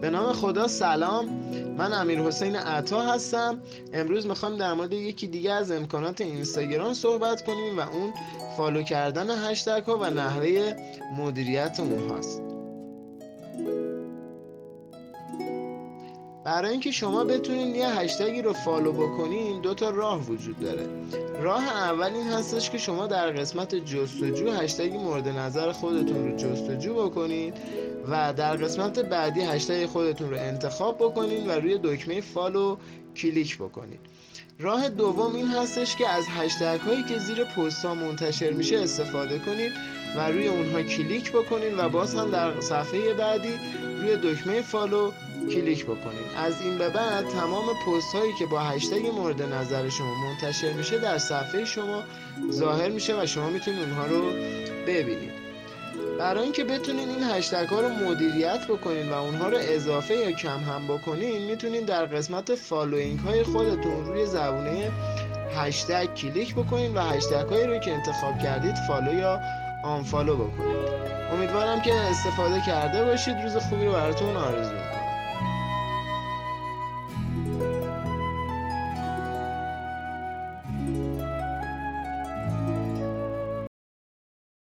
به نام خدا سلام. من امیر حسین عطا هستم. امروز می‌خوام در مورد یکی دیگه از امکانات اینستاگرام صحبت کنیم و اون follow کردن هشتگ ها و نحوه مدیریت اون هست. برای اینکه شما بتونین یه هشتگی رو follow بکنین دو تا راه وجود داره. راه اول این هستش که شما در قسمت جستجو هشتگی مورد نظر خودتون رو جستجو بکنید و در قسمت بعدی هشتگ خودتون رو انتخاب بکنید و روی دکمه follow کلیک بکنید. راه دوم این هستش که از هشتگ هایی که زیر پست ها منتشر میشه استفاده کنید و روی اونها کلیک بکنید و باز هم در صفحه بعدی روی دکمه follow کلیک بکنید. از این به بعد تمام پست هایی که با هشتگ مورد نظر شما منتشر میشه در صفحه شما ظاهر میشه و شما می‌تونید اونها رو ببینید. برای اینکه بتونین این هشتگ ها رو مدیریت بکنین و اونها رو اضافه یا کم هم بکنین می‌تونین در قسمت following های خودتون روی زبونه هشتگ کلیک بکنین و هشتگ هایی رو که انتخاب کردید follow یا unfollow بکنید. امیدوارم که استفاده کرده باشید. روز خوبی رو براتون آرزو